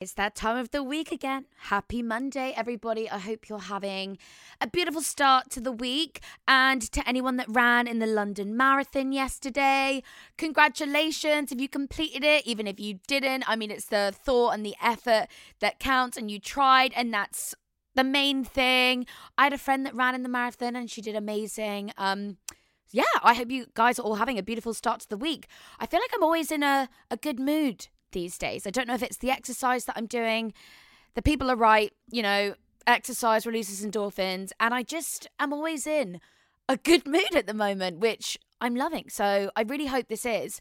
It's that time of the week again. Happy Monday, everybody. I hope you're having a beautiful start to the week. And to anyone that ran in the London Marathon yesterday, congratulations if you completed it, even if you didn't. I mean, it's the thought and the effort that counts, and you tried, and that's the main thing. I had a friend that ran in the marathon and she did amazing. Um, yeah, I hope you guys are all having a beautiful start to the week. I feel like I'm always in a, a good mood these days. I don't know if it's the exercise that I'm doing. The people are right, you know, exercise releases endorphins, and I just am always in a good mood at the moment, which I'm loving. So I really hope this is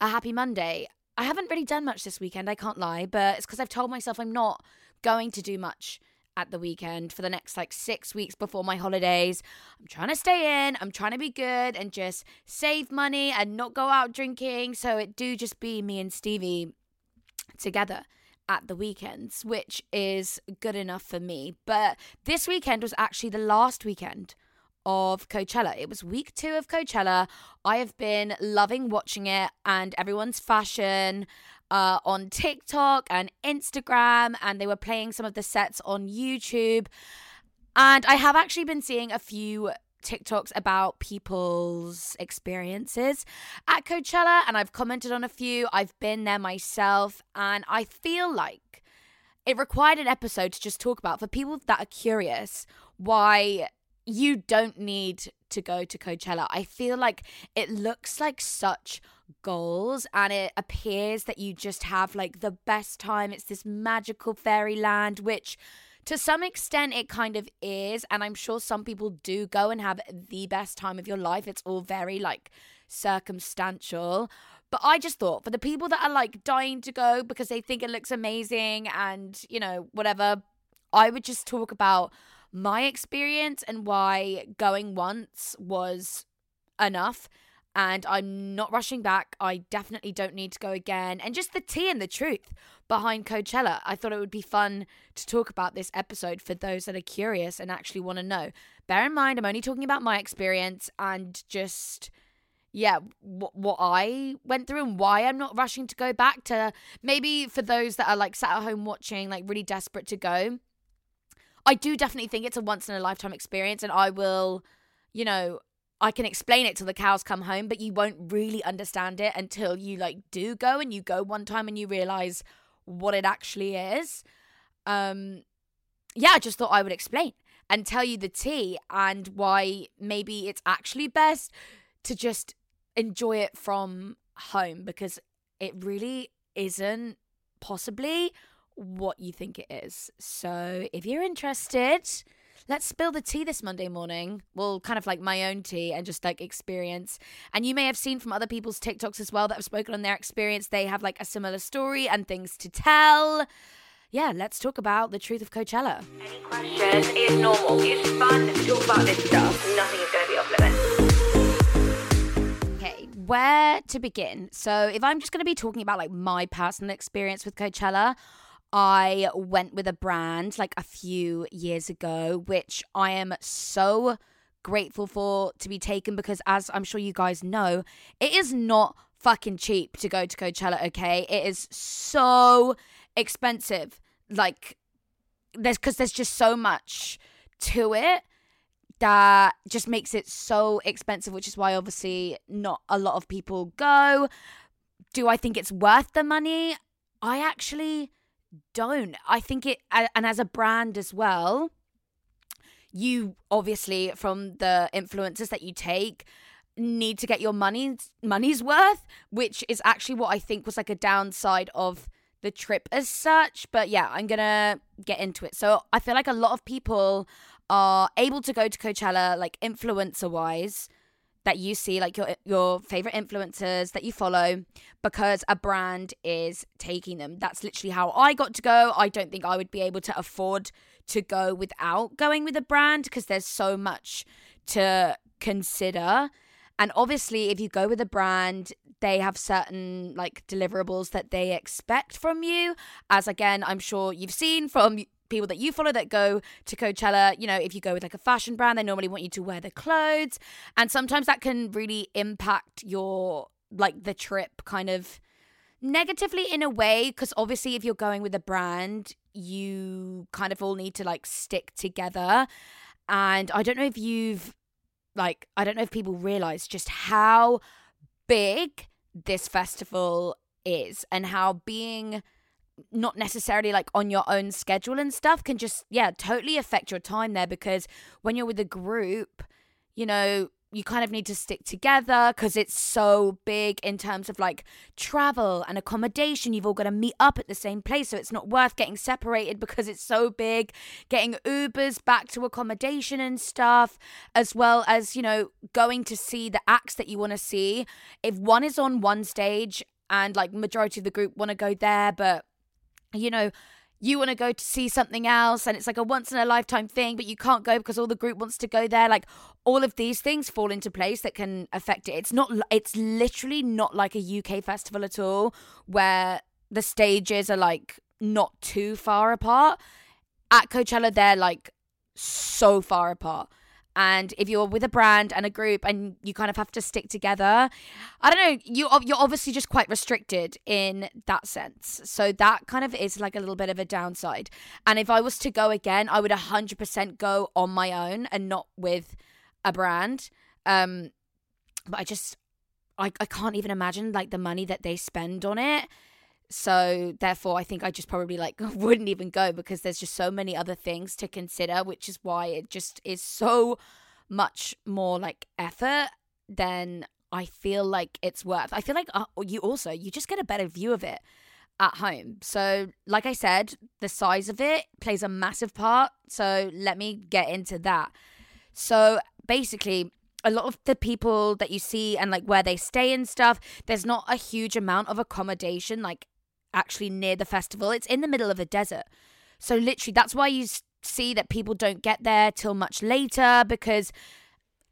a happy Monday. I haven't really done much this weekend, I can't lie, but it's because I've told myself I'm not going to do much at the weekend for the next like six weeks before my holidays. I'm trying to stay in, I'm trying to be good and just save money and not go out drinking. So it do just be me and Stevie together at the weekends, which is good enough for me. But this weekend was actually the last weekend of Coachella. It was week two of Coachella. I have been loving watching it and everyone's fashion uh, on TikTok and Instagram, and they were playing some of the sets on YouTube. And I have actually been seeing a few TikToks about people's experiences at Coachella, and I've commented on a few. I've been there myself, and I feel like it required an episode to just talk about for people that are curious why you don't need to go to Coachella. I feel like it looks like such goals and it appears that you just have like the best time. It's this magical fairyland, which to some extent it kind of is. And I'm sure some people do go and have the best time of your life. It's all very like circumstantial. But I just thought for the people that are like dying to go because they think it looks amazing and, you know, whatever, I would just talk about my experience and why going once was enough. And I'm not rushing back. I definitely don't need to go again. And just the tea and the truth behind Coachella. I thought it would be fun to talk about this episode for those that are curious and actually want to know. Bear in mind, I'm only talking about my experience and just yeah, what, what I went through and why I'm not rushing to go back to maybe for those that are like sat at home watching, like really desperate to go. I do definitely think it's a once in a lifetime experience, and I will, you know, I can explain it till the cows come home, but you won't really understand it until you like do go and you go one time and you realize what it actually is. Um, yeah, I just thought I would explain and tell you the tea and why maybe it's actually best to just enjoy it from home because it really isn't possibly what you think it is. So if you're interested, let's spill the tea this Monday morning. Well, kind of like my own tea and just like experience. And you may have seen from other people's TikToks as well that have spoken on their experience. They have like a similar story and things to tell. Yeah, let's talk about the truth of Coachella. Any questions? It's normal. It's fun to talk about this stuff. Nothing is going to be off limits. Okay, where to begin? So, if I'm just going to be talking about like my personal experience with Coachella, I went with a brand like a few years ago, which I am so grateful for to be taken because, as I'm sure you guys know, it is not fucking cheap to go to Coachella, okay? It is so expensive. Like, there's because there's just so much to it that just makes it so expensive, which is why obviously not a lot of people go. Do I think it's worth the money? I actually don't. I think it, and as a brand as well, you obviously from the influencers that you take need to get your money's money's worth, which is actually what I think was like a downside of the trip as such. But yeah, I'm gonna get into it. So I feel like a lot of people are able to go to Coachella, like influencer wise, that you see, like your your favorite influencers that you follow, because a brand is taking them. That's literally how I got to go. I don't think I would be able to afford to go without going with a brand because there's so much to consider. And obviously, if you go with a brand, they have certain like deliverables that they expect from you. As again, I'm sure you've seen from people that you follow that go to Coachella, you know, if you go with like a fashion brand, they normally want you to wear the clothes. And sometimes that can really impact your like the trip kind of negatively in a way because obviously if you're going with a brand you kind of all need to like stick together and i don't know if you've like i don't know if people realize just how big this festival is and how being not necessarily like on your own schedule and stuff can just yeah totally affect your time there because when you're with a group you know you kind of need to stick together because it's so big in terms of like travel and accommodation. You've all got to meet up at the same place. So it's not worth getting separated because it's so big. Getting Ubers back to accommodation and stuff, as well as, you know, going to see the acts that you want to see. If one is on one stage and like majority of the group want to go there, but you know, you want to go to see something else and it's like a once in a lifetime thing, but you can't go because all the group wants to go there. Like all of these things fall into place that can affect it. It's not, it's literally not like a UK festival at all where the stages are like not too far apart. At Coachella, they're like so far apart and if you're with a brand and a group and you kind of have to stick together i don't know you you're obviously just quite restricted in that sense. So that kind of is like a little bit of a downside. And if i was to go again i would 100% go on my own and not with a brand. Um but i just I, I can't even imagine like the money that they spend on it so therefore i think i just probably like wouldn't even go because there's just so many other things to consider which is why it just is so much more like effort than i feel like it's worth. I feel like uh, you also you just get a better view of it at home. So like i said the size of it plays a massive part. So let me get into that. So basically a lot of the people that you see and like where they stay and stuff, there's not a huge amount of accommodation like actually near the festival. It's in the middle of a desert. So literally that's why you see that people don't get there till much later because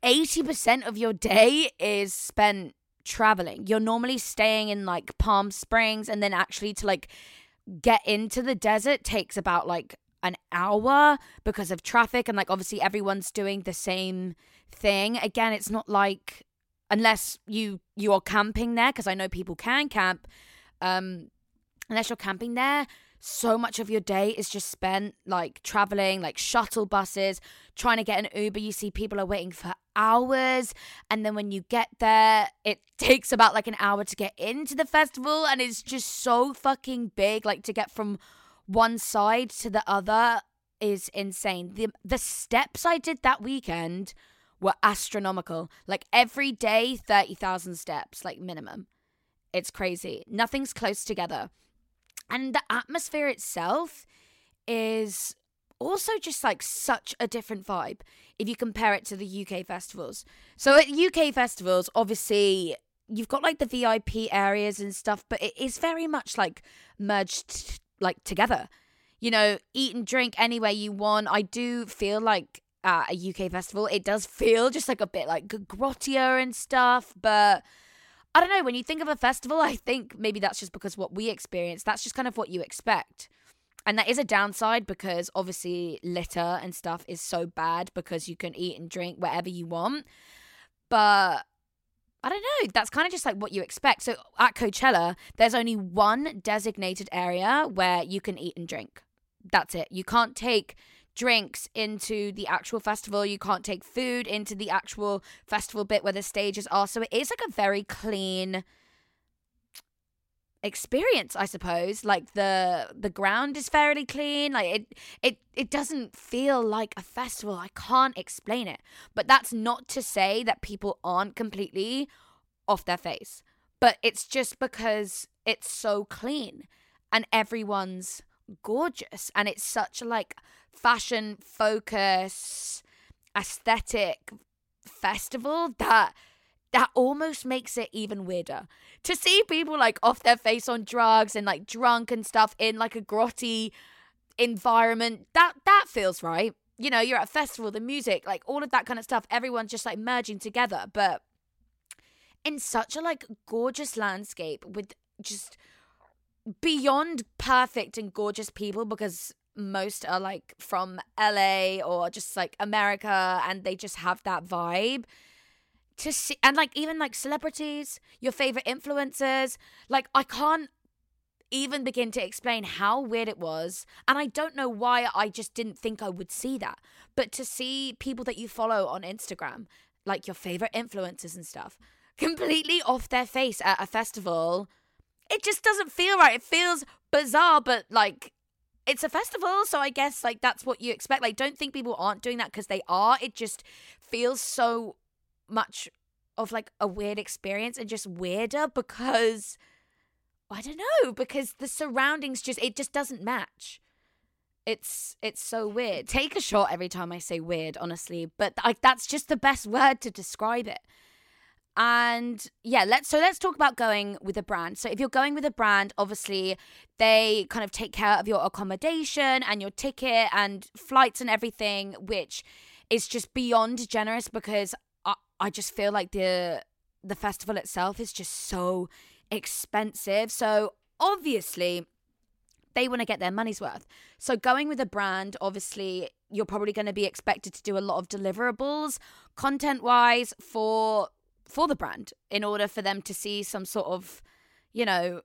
80% of your day is spent traveling. You're normally staying in like Palm Springs and then actually to like get into the desert takes about like an hour because of traffic and like obviously everyone's doing the same thing. Again, it's not like unless you you are camping there because I know people can camp um unless you're camping there, so much of your day is just spent like traveling, like shuttle buses, trying to get an Uber. You see people are waiting for hours. And then when you get there, it takes about like an hour to get into the festival. And it's just so fucking big. Like to get from one side to the other is insane. The, the steps I did that weekend were astronomical. Like every day, 30,000 steps, like minimum. It's crazy. Nothing's close together. And the atmosphere itself is also just like such a different vibe if you compare it to the UK festivals. So at UK festivals, obviously you've got like the VIP areas and stuff, but it is very much like merged like together. You know, eat and drink anywhere you want. I do feel like at a UK festival, it does feel just like a bit like grottier and stuff, but I don't know. When you think of a festival, I think maybe that's just because what we experience. That's just kind of what you expect. And that is a downside because obviously litter and stuff is so bad because you can eat and drink whatever you want. But I don't know. That's kind of just like what you expect. So at Coachella, there's only one designated area where you can eat and drink. That's it. You can't take drinks into the actual festival. You can't take food into the actual festival bit where the stages are. So it is like a very clean experience i suppose. Like the the ground is fairly clean. Like it it it doesn't feel like a festival. I can't explain it. But that's not to say that people aren't completely off their face. But it's just because it's so clean and everyone's gorgeous and it's such a like fashion focus aesthetic festival that that almost makes it even weirder. To see people like off their face on drugs and like drunk and stuff in like a grotty environment that that feels right. You know you're at a festival the music like all of that kind of stuff everyone's just like merging together but in such a like gorgeous landscape with just beyond perfect and gorgeous people because most are like from LA or just like America and they just have that vibe to see and like even like celebrities, your favorite influencers, like I can't even begin to explain how weird it was. And I don't know why I just didn't think I would see that. But to see people that you follow on Instagram, like your favorite influencers and stuff, completely off their face at a festival, it just doesn't feel right. It feels bizarre, but like it's a festival. So I guess like that's what you expect. Like, don't think people aren't doing that because they are. It just feels so much of like a weird experience and just weirder because I don't know because the surroundings just it just doesn't match. It's it's so weird. Take a shot every time I say weird, honestly, but like that's just the best word to describe it. And yeah, let's so let's talk about going with a brand. So if you're going with a brand, obviously they kind of take care of your accommodation and your ticket and flights and everything, which is just beyond generous because I I just feel like the the festival itself is just so expensive. So obviously they want to get their money's worth. So going with a brand, obviously you're probably going to be expected to do a lot of deliverables content wise for for the brand in order for them to see some sort of you know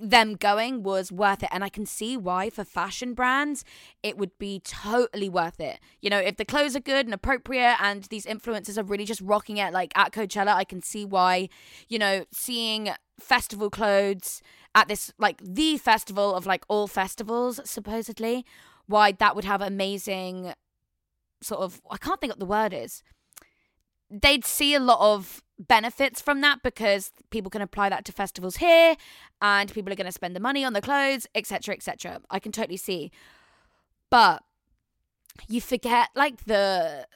them going was worth it. And i can see why for fashion brands it would be totally worth it. You know if the clothes are good and appropriate and these influencers are really just rocking it like at coachella i can see why you know seeing festival clothes at this like the festival of like all festivals supposedly why that would have amazing sort of i can't think what the word is they'd see a lot of benefits from that because people can apply that to festivals here and people are going to spend the money on the clothes etc etc i can totally see. But you forget like the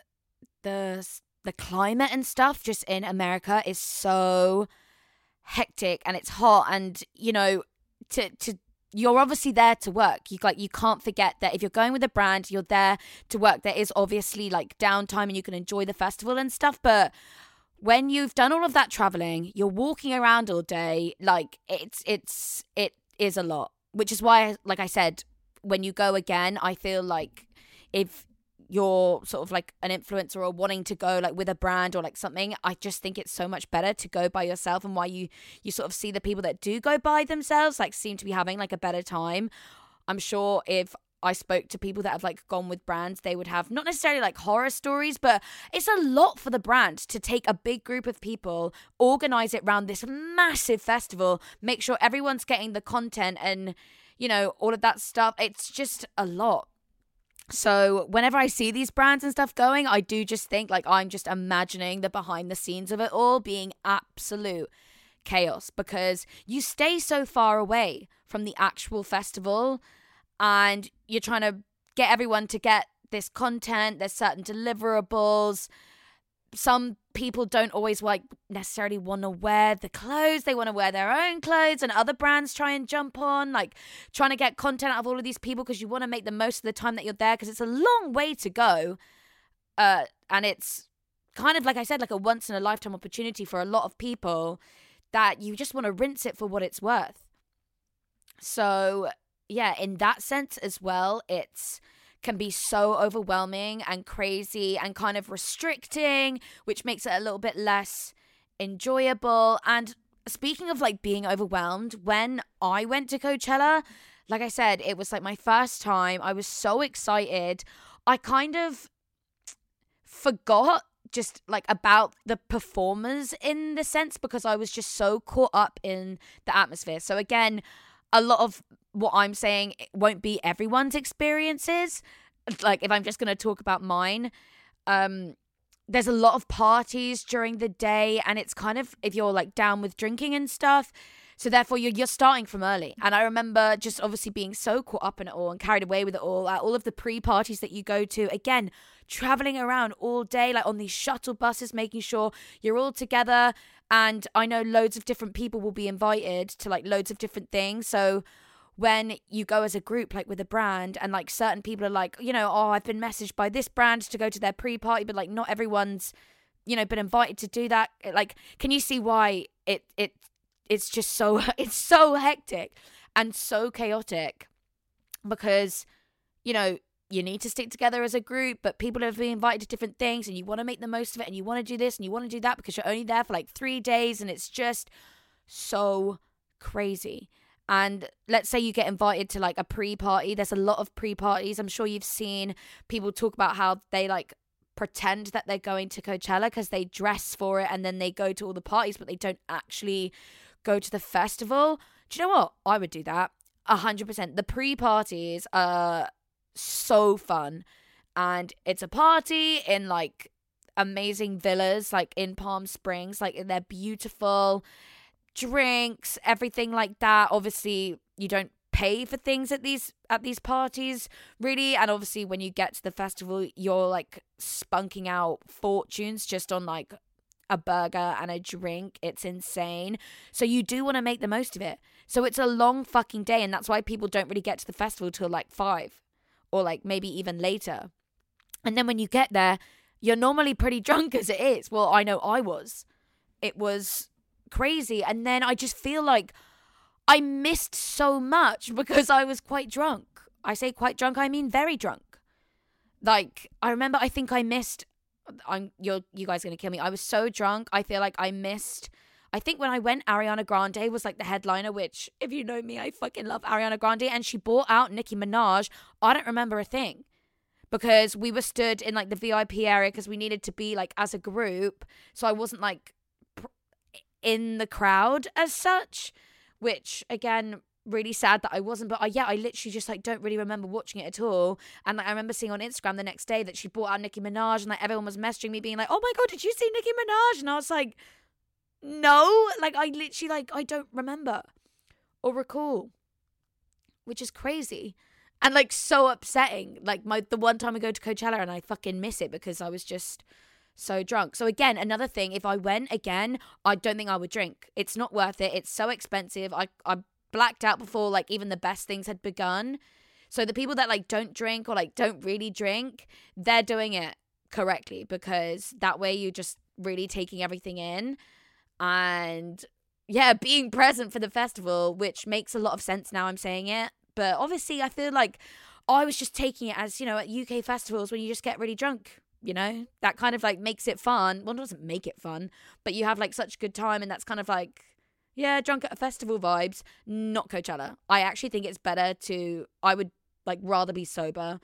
the the climate and stuff just in america is so hectic and it's hot and you know to to you're obviously there to work. You like you can't forget that if you're going with a brand, you're there to work. There is obviously like downtime and you can enjoy the festival and stuff, but when you've done all of that traveling, you're walking around all day, like it's it's it is a lot. Which is why like I said, when you go again, I feel like if you're sort of like an influencer or wanting to go like with a brand or like something i just think it's so much better to go by yourself and why you you sort of see the people that do go by themselves like seem to be having like a better time i'm sure if I spoke to people that have like gone with brands, they would have not necessarily like horror stories, but it's a lot for the brand to take a big group of people, organize it around this massive festival, make sure everyone's getting the content and, you know, all of that stuff. It's just a lot. So whenever I see these brands and stuff going, I do just think like I'm just imagining the behind the scenes of it all being absolute chaos because you stay so far away from the actual festival and you're trying to get everyone to get this content, there's certain deliverables, some people don't always like necessarily want to wear the clothes they want to wear their own clothes and other brands try and jump on like trying to get content out of all of these people because you want to make the most of the time that you're there because it's a long way to go uh and it's kind of like i said like a once in a lifetime opportunity for a lot of people that you just want to rinse it for what it's worth. So, yeah, in that sense as well, it's can be so overwhelming and crazy and kind of restricting, which makes it a little bit less enjoyable. And speaking of like being overwhelmed, when I went to Coachella, like I said, it was like my first time. I was so excited. I kind of forgot just like about the performers in the sense because I was just so caught up in the atmosphere. So again, a lot of what I'm saying won't be everyone's experiences. Like if I'm just going to talk about mine, um there's a lot of parties during the day and it's kind of if you're like down with drinking and stuff, so therefore, you're you're starting from early. And I remember just obviously being so caught up in it all and carried away with it all. At all of the pre parties that you go to, again, traveling around all day, like on these shuttle buses, making sure you're all together. And I know loads of different people will be invited to like loads of different things. So when you go as a group, like with a brand, and like certain people are like, you know, oh, I've been messaged by this brand to go to their pre party, but like not everyone's, you know, been invited to do that. Like, can you see why it it it's just so it's so hectic and so chaotic because you know you need to stick together as a group but people have been invited to different things and you want to make the most of it and you want to do this and you want to do that because you're only there for like 3 days and it's just so crazy and let's say you get invited to like a pre-party there's a lot of pre-parties i'm sure you've seen people talk about how they like pretend that they're going to Coachella because they dress for it and then they go to all the parties but they don't actually go to the festival. Do you know what? I would do that. A hundred percent. The pre parties are so fun. And it's a party in like amazing villas, like in Palm Springs. Like they're beautiful. Drinks, everything like that. Obviously, you don't pay for things at these at these parties really and obviously when you get to the festival you're like spunking out fortunes just on like a burger and a drink. It's insane. So you do want to make the most of it. So it's a long fucking day. And that's why people don't really get to the festival till like five or like maybe even later. And then when you get there, you're normally pretty drunk as it is. Well, I know I was. It was crazy. And then I just feel like I missed so much because I was quite drunk. I say quite drunk, I mean very drunk. Like, I remember I think I missed I'm you're you guys are gonna kill me. I was so drunk. I feel like I missed. I think when I went, Ariana Grande was like the headliner. Which, if you know me, I fucking love Ariana Grande, and she bought out Nicki Minaj. I don't remember a thing because we were stood in like the VIP area because we needed to be like as a group. So I wasn't like in the crowd as such. Which again, really sad that I wasn't. But I, yeah, I literally just like don't really remember watching it at all. And like, I remember seeing on Instagram the next day that she brought out Nicki Minaj, and like everyone was messaging me being like, "Oh my god, did you see Nicki Minaj?" And I was like, "No," like I literally like I don't remember or recall, which is crazy. And like so upsetting. Like my the one time I go to Coachella and I fucking miss it because I was just so drunk. So again, another thing, if I went again, I don't think I would drink. It's not worth it. It's so expensive. I I blacked out before like even the best things had begun. So the people that like don't drink or like don't really drink, they're doing it correctly because that way you're just really taking everything in and yeah, being present for the festival, which makes a lot of sense now I'm saying it. But obviously, I feel like I was just taking it as, you know, at UK festivals when you just get really drunk, you know? That kind of like makes it fun. Well, it doesn't make it fun, but you have like such a good time and that's kind of like yeah, drunk at a festival vibes, not Coachella. I actually think it's better to, I would like rather be sober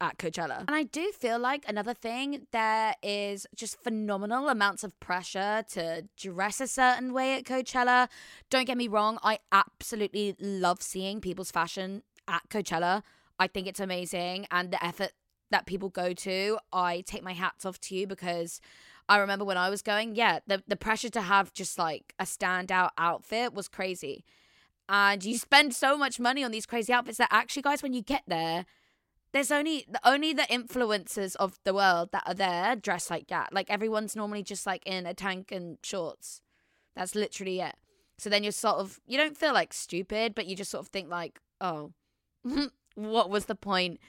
at Coachella. And I do feel like another thing, there is just phenomenal amounts of pressure to dress a certain way at Coachella. Don't get me wrong, I absolutely love seeing people's fashion at Coachella. I think it's amazing and the effort that people go to, I take my hats off to you because I remember when I was going, yeah, the, the pressure to have just like a standout outfit was crazy. And you spend so much money on these crazy outfits that actually, guys, when you get there, there's only only the influencers of the world that are there dressed like that. Like everyone's normally just like in a tank and shorts. That's literally it. So then you're sort of you don't feel like stupid, but you just sort of think like, oh, what was the point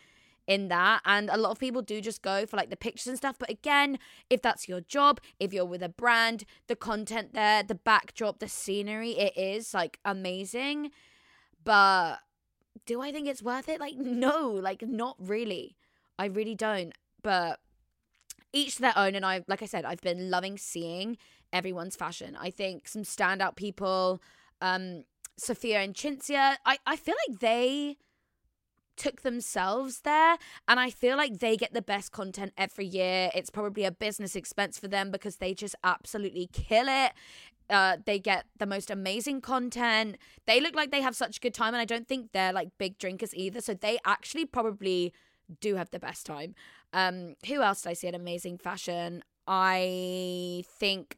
in that. And a lot of people do just go for like the pictures and stuff. But again, if that's your job, if you're with a brand, the content there, the backdrop, the scenery, it is like amazing. But do I think it's worth it? Like, no, like, not really. I really don't. But each their own. And I, like I said, I've been loving seeing everyone's fashion. I think some standout people, um, Sophia and Cinzia, I, I feel like they took themselves there and I feel like they get the best content every year. It's probably a business expense for them because they just absolutely kill it. Uh, they get the most amazing content. They look like they have such a good time, and I don't think they're like big drinkers either. So they actually probably do have the best time. Um, who else did I see in amazing fashion? I think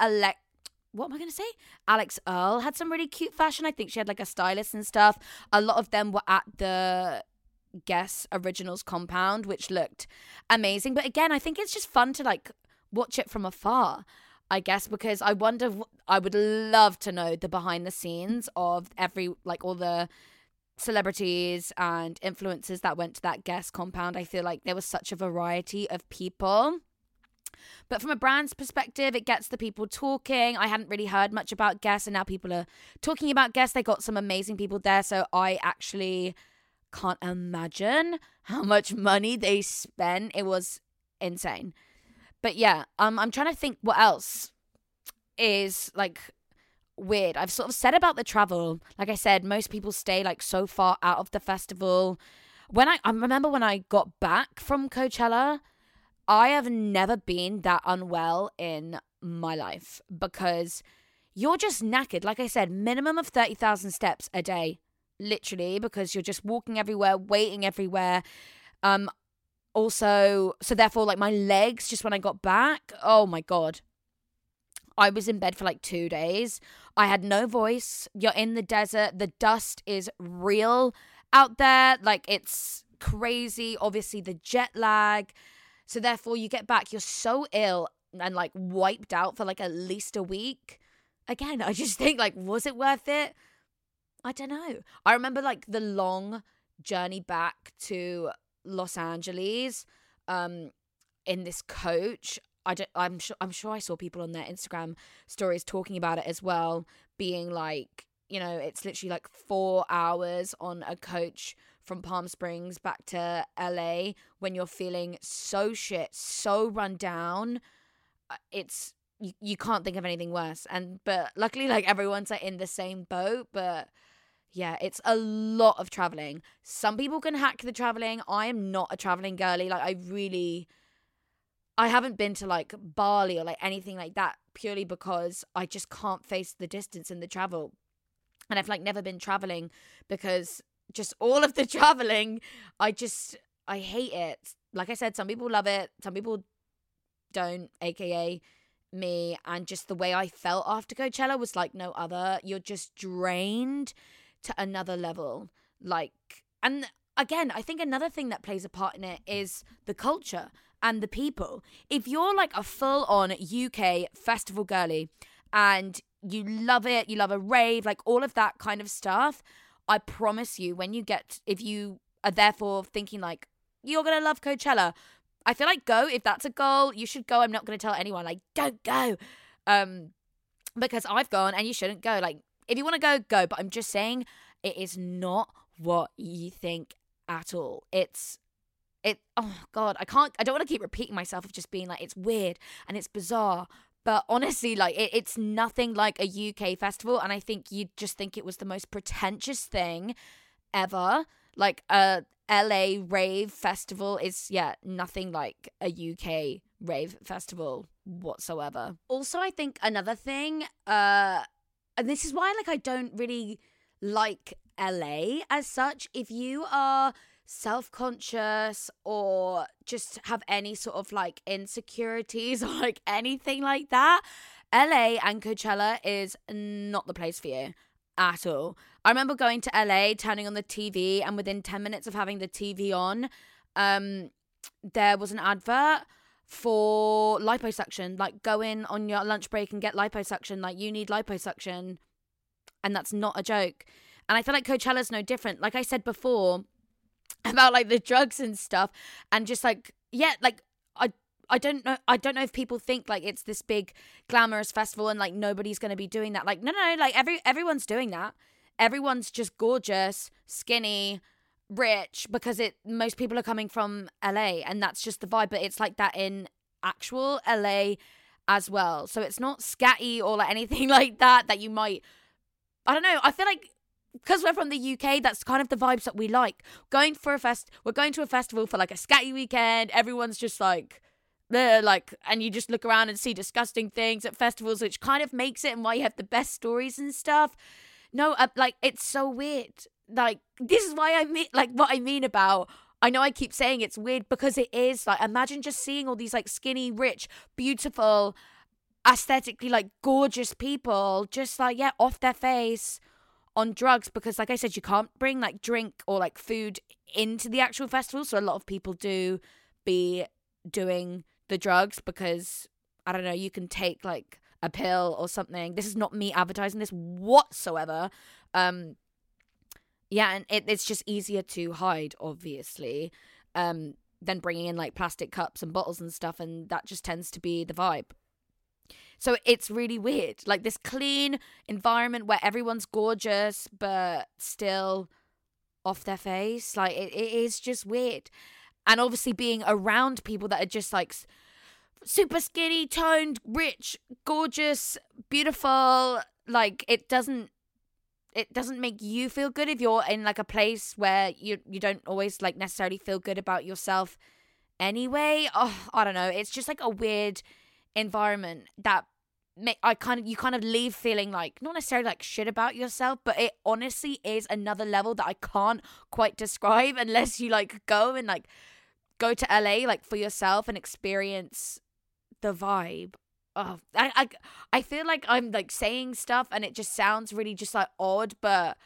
Alec. What am I going to say? Alix Earle had some really cute fashion. I think she had like a stylist and stuff. A lot of them were at the Guess Originals compound, which looked amazing. But again, I think it's just fun to like watch it from afar. I guess because I wonder, I would love to know the behind the scenes of every, like all the celebrities and influencers that went to that Guess compound. I feel like there was such a variety of people. But from a brand's perspective, it gets the people talking. I hadn't really heard much about Guess, and now people are talking about Guess. They got some amazing people there. So I actually can't imagine how much money they spent. It was insane. But yeah, um, I'm trying to think what else is like weird. I've sort of said about the travel. Like I said, most people stay like so far out of the festival. When I, I remember when I got back from Coachella, I have never been that unwell in my life because you're just knackered. Like I said, minimum of 30,000 steps a day, literally, because you're just walking everywhere, waiting everywhere. Um, also, so therefore, like my legs, just when I got back, oh my God. I was in bed for like two days. I had no voice. You're in the desert. The dust is real out there. Like it's crazy. Obviously, the jet lag. So therefore, you get back, you're so ill and like wiped out for like at least a week. Again, I just think like, was it worth it? I don't know. I remember like the long journey back to Los Angeles, um, in this coach. I don't, I'm sure I'm sure I saw people on their Instagram stories talking about it as well, being like, you know, it's literally like four hours on a coach from Palm Springs back to LA when you're feeling so shit, so run down. Uh, It's you, you can't think of anything worse. And but luckily like everyone's like in the same boat, but yeah, it's a lot of traveling. Some people can hack the traveling. I am not a traveling girly. Like I really I haven't been to like Bali or like anything like that purely because I just can't face the distance and the travel. And I've like never been traveling because just all of the traveling, I just I hate it. Like I said, some people love it, some people don't, aka me. And just the way I felt after Coachella was like no other. You're just drained to another level. Like, and again, I think another thing that plays a part in it is the culture and the people. If you're like a full on UK festival girly and you love it, you love a rave, like all of that kind of stuff, I promise you, when you get, if you are therefore thinking like, you're going to love Coachella, I feel like go. If that's a goal, you should go. I'm not going to tell anyone, like, don't go. Um, because I've gone and you shouldn't go. Like, if you want to go, go. But I'm just saying, It is not what you think at all. It's it oh god, I can't I don't want to keep repeating myself of just being like it's weird and it's bizarre. But honestly, like it, it's nothing like a UK festival, and I think you'd just think it was the most pretentious thing ever. Like a LA rave festival is yeah, nothing like a UK rave festival whatsoever. Also, I think another thing, uh and this is why like I don't really like LA as such. If you are self conscious or just have any sort of like insecurities or like anything like that, LA and Coachella is not the place for you at all. I remember going to LA, turning on the TV, and within 10 minutes of having the TV on, um, there was an advert for liposuction. Like, go in on your lunch break and get liposuction. Like, you need liposuction. And that's not a joke. And I feel like Coachella's no different. Like I said before about like the drugs and stuff, and just like, yeah, like, I. I don't know. I don't know if people think like it's this big glamorous festival and like nobody's going to be doing that. Like, no, no, like every everyone's doing that. Everyone's just gorgeous, skinny, rich because it most people are coming from LA and that's just the vibe but it's like that in actual LA as well so it's not scatty or like anything like that that you might I don't know I feel like because we're from the UK that's kind of the vibes that we like. Going for a fest we're going to a festival for like a scatty weekend everyone's just like there like and you just look around and see disgusting things at festivals which kind of makes it and why you have the best stories and stuff. No uh, like it's so weird. Like this is why I mean like what I mean about I know I keep saying it's weird because it is like imagine just seeing all these like skinny, rich, beautiful, aesthetically like gorgeous people just like yeah off their face on drugs because like I said you can't bring like drink or like food into the actual festival. So a lot of people do be doing the drugs because I don't know you can take like a pill or something. This is not me advertising this whatsoever. Um yeah, and it, it's just easier to hide, obviously, um, than bringing in like plastic cups and bottles and stuff, and that just tends to be the vibe. So it's really weird, like this clean environment where everyone's gorgeous but still off their face. Like it, it is just weird, and obviously being around people that are just like super skinny, toned, rich, gorgeous, beautiful. Like it doesn't it doesn't make you feel good if you're in like a place where you you don't always like necessarily feel good about yourself anyway. Oh, I don't know. It's just like a weird environment that I kind of you kind of leave feeling like not necessarily like shit about yourself, but it honestly is another level that I can't quite describe unless you like go and like go to LA like for yourself and experience the vibe oh, I, I I feel like I'm like saying stuff and it just sounds really just like odd, but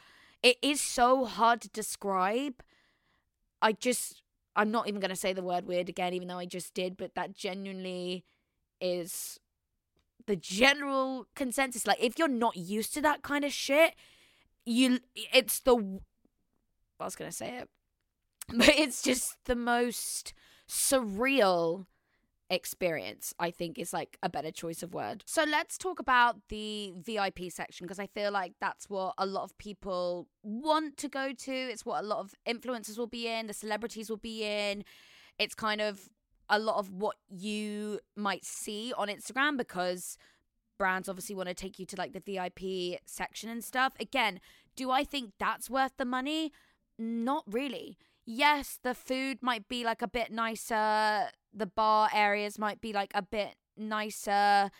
it is so hard to describe. I just I'm not even gonna say the word weird again, even though I just did, but that genuinely is the general consensus. Like if you're not used to that kind of shit, you it's the I was gonna say it. But it's just the most surreal experience i think is like a better choice of word so let's talk about the vip section because i feel like that's what a lot of people want to go to it's what a lot of influencers will be in the celebrities will be in it's kind of a lot of what you might see on instagram because brands obviously want to take you to like the vip section and stuff. Again do i think that's worth the money? Not really. Yes, the food might be like a bit nicer, the bar areas might be like a bit nicer,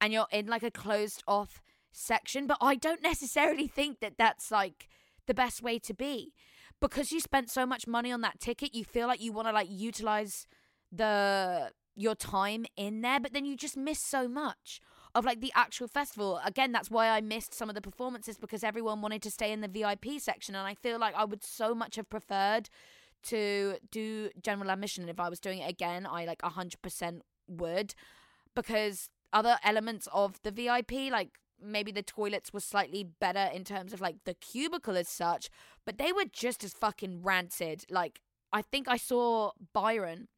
and you're in like a closed off section, but I don't necessarily think that that's like the best way to be. Because you spent so much money on that ticket, you feel like you want to like utilize the your time in there, but then you just miss so much of like the actual festival. Again, that's why I missed some of the performances because everyone wanted to stay in the VIP section, and I feel like I would so much have preferred to do general admission. And if I was doing it again, I like hundred percent would, because other elements of the VIP, like maybe the toilets were slightly better in terms of like the cubicle as such, but they were just as fucking rancid. Like I think I saw Byron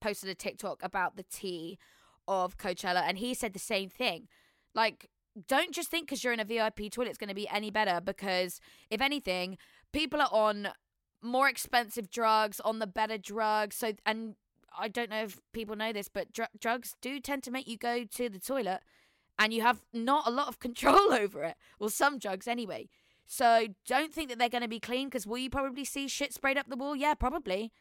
posted a TikTok about the tea of Coachella, and he said the same thing. Like don't just think because you're in a VIP toilet it's going to be any better because if anything, people are on more expensive drugs, on the better drugs. So, and I don't know if people know this, but dr- drugs do tend to make you go to the toilet and you have not a lot of control over it. Well, some drugs anyway. So don't think that they're going to be clean because will you probably see shit sprayed up the wall? Yeah, probably.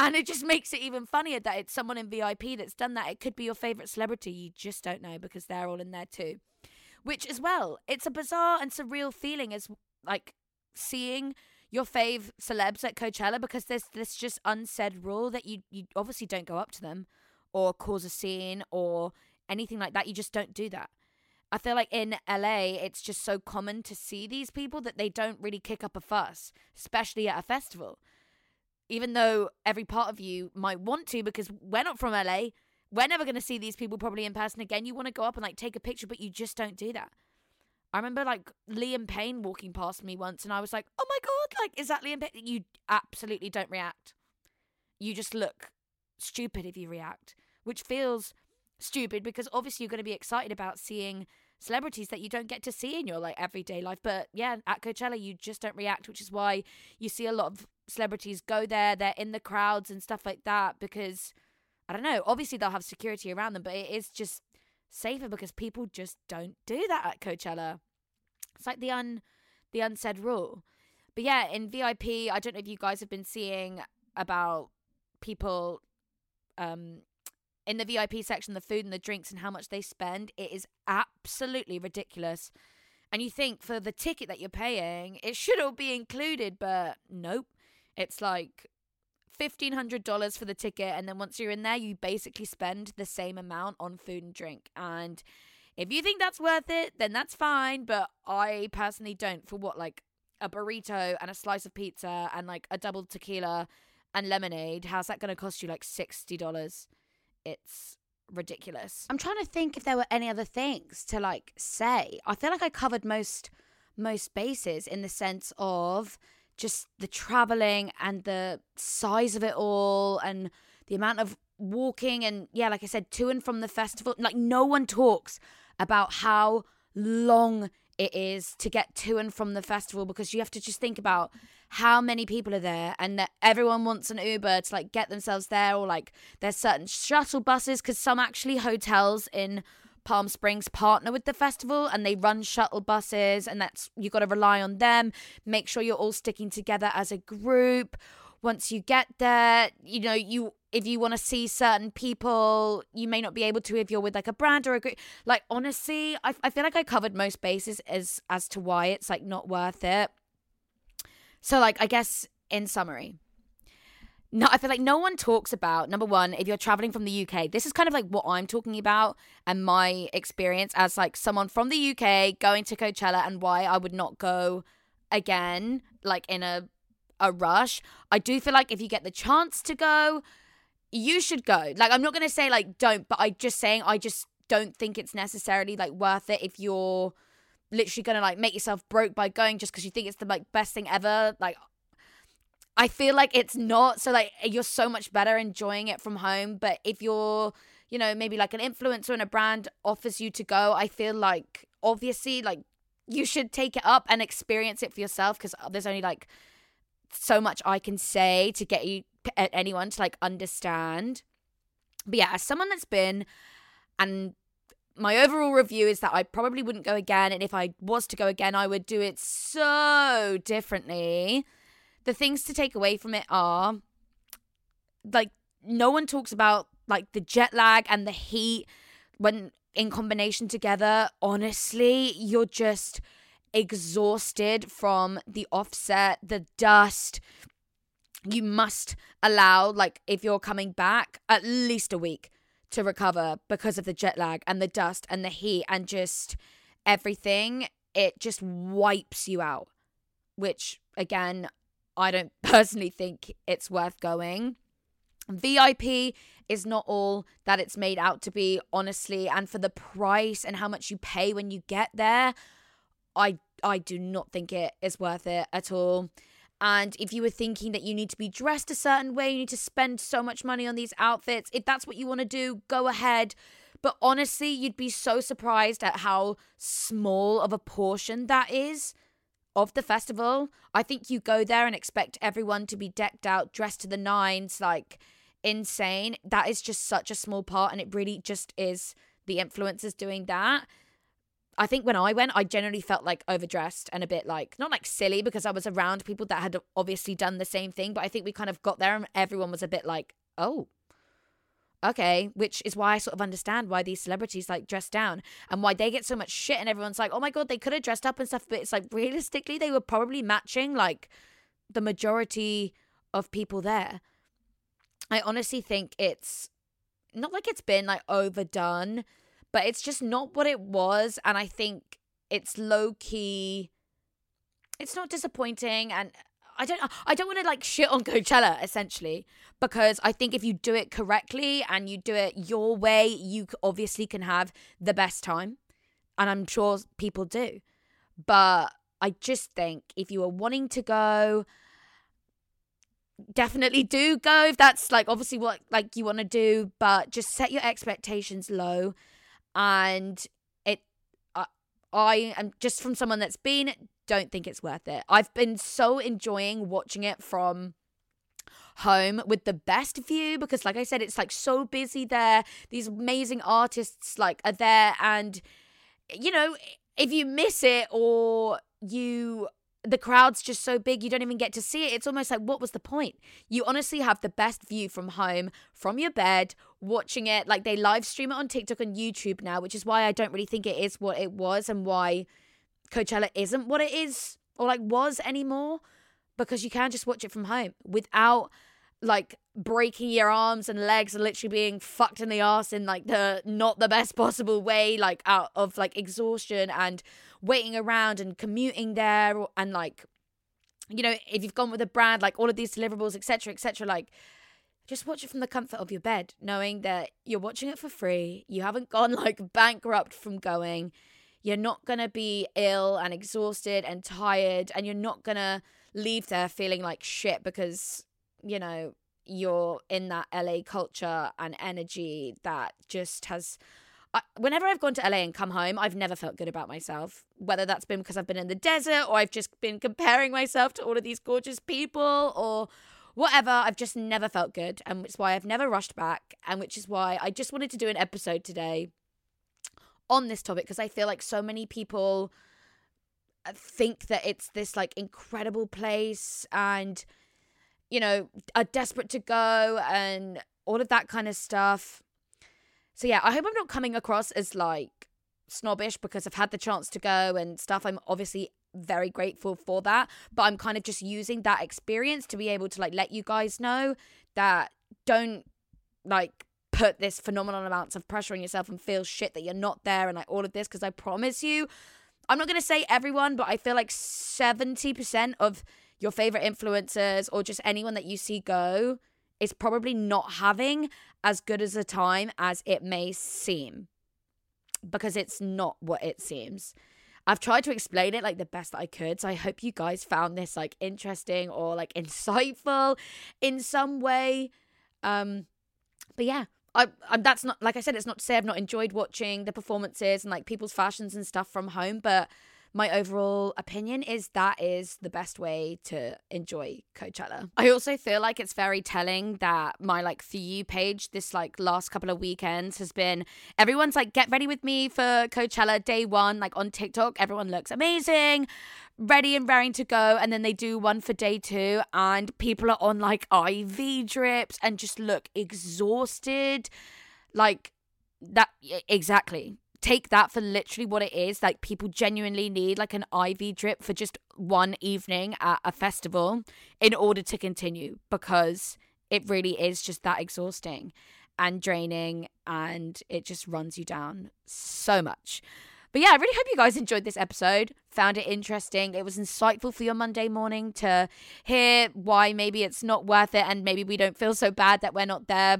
And it just makes it even funnier that it's someone in VIP that's done that. It could be your favorite celebrity. You just don't know because they're all in there too. Which, as well, it's a bizarre and surreal feeling as like seeing your fave celebs at Coachella because there's this just unsaid rule that you you obviously don't go up to them or cause a scene or anything like that. You just don't do that. I feel like in LA, it's just so common to see these people that they don't really kick up a fuss, especially at a festival. Even though every part of you might want to, because we're not from LA, we're never going to see these people probably in person again. You want to go up and like take a picture, but you just don't do that. I remember like Liam Payne walking past me once, and I was like, "Oh my god, like is that Liam Payne?" You absolutely don't react. You just look stupid if you react, which feels stupid because obviously you're going to be excited about seeing celebrities that you don't get to see in your like everyday life. But yeah, at Coachella you just don't react, which is why you see a lot of celebrities go there. They're in the crowds and stuff like that because I don't know. Obviously they'll have security around them, but it is just safer because people just don't do that at Coachella. It's like the un the unsaid rule. But yeah, in VIP, I don't know if you guys have been seeing about people um in the VIP section, the food and the drinks and how much they spend, it is absolutely ridiculous. And you think for the ticket that you're paying, it should all be included, but nope. It's like $1,500 for the ticket. And then once you're in there, you basically spend the same amount on food and drink. And if you think that's worth it, then that's fine. But I personally don't. For what, like a burrito and a slice of pizza and like a double tequila and lemonade, how's that going to cost you like $60? It's ridiculous. I'm trying to think if there were any other things to like say. I feel like I covered most most bases in the sense of just the traveling and the size of it all and the amount of walking and yeah like I said to and from the festival like no one talks about how long it is to get to and from the festival because you have to just think about how many people are there and that everyone wants an Uber to like get themselves there or like there's certain shuttle buses because some actually hotels in Palm Springs partner with the festival and they run shuttle buses and that's you got to rely on them. Make sure you're all sticking together as a group. Once you get there you know you if you want to see certain people you may not be able to if you're with like a brand or a group like honestly I, I feel like i covered most bases as as to why it's like not worth it so, like, I guess in summary, no, I feel like no one talks about number one, if you're traveling from the UK, this is kind of like what I'm talking about and my experience as like someone from the UK going to Coachella and why I would not go again, like in a a rush. I do feel like if you get the chance to go, you should go. Like I'm not gonna say like don't, but I just saying I just don't think it's necessarily like worth it if you're literally gonna like make yourself broke by going just because you think it's the like best thing ever. Like i feel like it's not. So like you're so much better enjoying it from home. But if you're you know maybe like an influencer and a brand offers you to go i feel like obviously like you should take it up and experience it for yourself because there's only like so much i can say to get you anyone to like understand but yeah as someone that's been and my overall review is that I probably wouldn't go again. And if I was to go again, I would do it so differently. The things to take away from it are like, no one talks about like the jet lag and the heat when in combination together. Honestly, you're just exhausted from the offset, the dust. You must allow, like, if you're coming back, at least a week to recover because of the jet lag and the dust and the heat and just everything. It just wipes you out, which again, I don't personally think it's worth going. VIP is not all that it's made out to be, honestly, and for the price and how much you pay when you get there, I I do not think it is worth it at all. And if you were thinking that you need to be dressed a certain way, you need to spend so much money on these outfits, if that's what you want to do, go ahead. But honestly, you'd be so surprised at how small of a portion that is of the festival. I think you go there and expect everyone to be decked out, dressed to the nines, like insane. That is just such a small part, and it really just is the influencers doing that. I think when I went, I generally felt like overdressed and a bit like, not like silly because I was around people that had obviously done the same thing, but I think we kind of got there and everyone was a bit like, oh, okay, which is why I sort of understand why these celebrities like dress down and why they get so much shit and everyone's like, oh my God, they could have dressed up and stuff, but it's like realistically, they were probably matching like the majority of people there. I honestly think it's not like it's been like overdone, but it's just not what it was. And I think it's low key, it's not disappointing. And I don't I don't want to like shit on Coachella essentially because I think if you do it correctly and you do it your way, you obviously can have the best time. And I'm sure people do. But I just think if you are wanting to go, definitely do go if that's like obviously what like you want to do, but just set your expectations low and it uh, I am just from someone that's been don't think it's worth it. I've been so enjoying watching it from home with the best view because like I said it's like so busy there. These amazing artists like are there and you know if you miss it or you the crowd's just so big you don't even get to see it. It's almost like what was the point? You honestly have the best view from home, from your bed, watching it. Like they live stream it on TikTok and YouTube now, which is why I don't really think it is what it was and why Coachella isn't what it is or like was anymore because you can just watch it from home without like breaking your arms and legs and literally being fucked in the ass in like the not the best possible way like out of like exhaustion and waiting around and commuting there and like you know if you've gone with a brand like all of these deliverables etc etc like just watch it from the comfort of your bed knowing that you're watching it for free. You haven't gone like bankrupt from going. You're not going to be ill and exhausted and tired and you're not going to leave there feeling like shit because you know you're in that LA culture and energy that just has I, whenever I've gone to LA and come home, I've never felt good about myself. Whether that's been because I've been in the desert or I've just been comparing myself to all of these gorgeous people or whatever, I've just never felt good. And it's why I've never rushed back. And which is why I just wanted to do an episode today on this topic because I feel like so many people uh, think that it's this like incredible place and you know are desperate to go and all of that kind of stuff so yeah, I hope I'm not coming across as like snobbish because I've had the chance to go and stuff. I'm obviously very grateful for that, but I'm kind of just using that experience to be able to like let you guys know that don't like put this phenomenal amounts of pressure on yourself and feel shit that you're not there and like all of this because I promise you I'm not going to say everyone, but I feel like 70% of your favorite influencers or just anyone that you see go is probably not having as good as a time as it may seem because it's not what it seems. I've tried to explain it like the best that I could. So I hope you guys found this like interesting or like insightful in some way. Um but yeah, I, I that's not like I said it's not to say I've not enjoyed watching the performances and like people's fashions and stuff from home, but my overall opinion is that is the best way to enjoy Coachella. I also feel like it's very telling that my like for you page this like last couple of weekends has been everyone's like get ready with me for Coachella day 1 like on TikTok everyone looks amazing ready and raring to go and then they do one for day 2 and people are on like IV drips and just look exhausted like that exactly take that for literally what it is. Like people genuinely need like an IV drip for just one evening at a festival in order to continue because it really is just that exhausting and draining and it just runs you down so much. But yeah, I really hope you guys enjoyed this episode, found it interesting. It was insightful for your Monday morning to hear why maybe it's not worth it and maybe we don't feel so bad that we're not there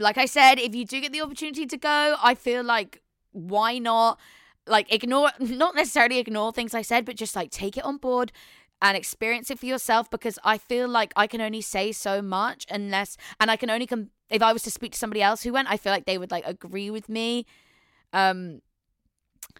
like I said, if you do get the opportunity to go, I feel like why not? Like ignore, not necessarily ignore things I said, but just like take it on board and experience it for yourself because I feel like I can only say so much unless, and I can only com- if I was to speak to somebody else who went, I feel like they would like agree with me. Um,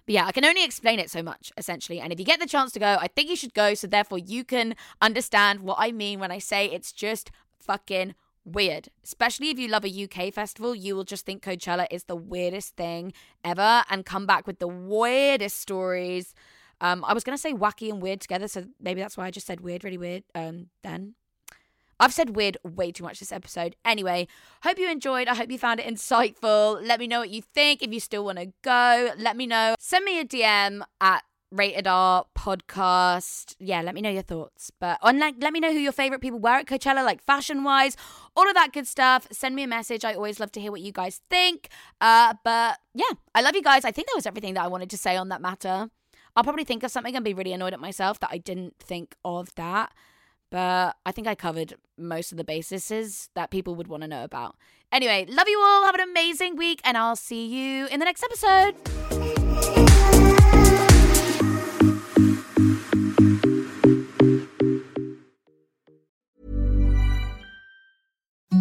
but yeah, I can only explain it so much, essentially. And if you get the chance to go, I think you should go. So therefore, you can understand what I mean when I say it's just fucking weird. Especially if you love a UK festival, you will just think Coachella is the weirdest thing ever and come back with the weirdest stories. Um, I was gonna say wacky and weird together, so maybe that's why I just said weird, really weird. Um, then I've said weird way too much this episode. Anyway, hope you enjoyed. I hope you found it insightful. Let me know what you think. If you still want to go, let me know. Send me a DM at Rated R podcast. Yeah, let me know your thoughts. But on like, let me know who your favorite people were at Coachella, like fashion wise, all of that good stuff. Send me a message. I always love to hear what you guys think. Uh, but yeah, I love you guys. I think that was everything that I wanted to say on that matter. I'll probably think of something and be really annoyed at myself that I didn't think of that. But I think I covered most of the bases that people would want to know about. Anyway, love you all. Have an amazing week, and I'll see you in the next episode.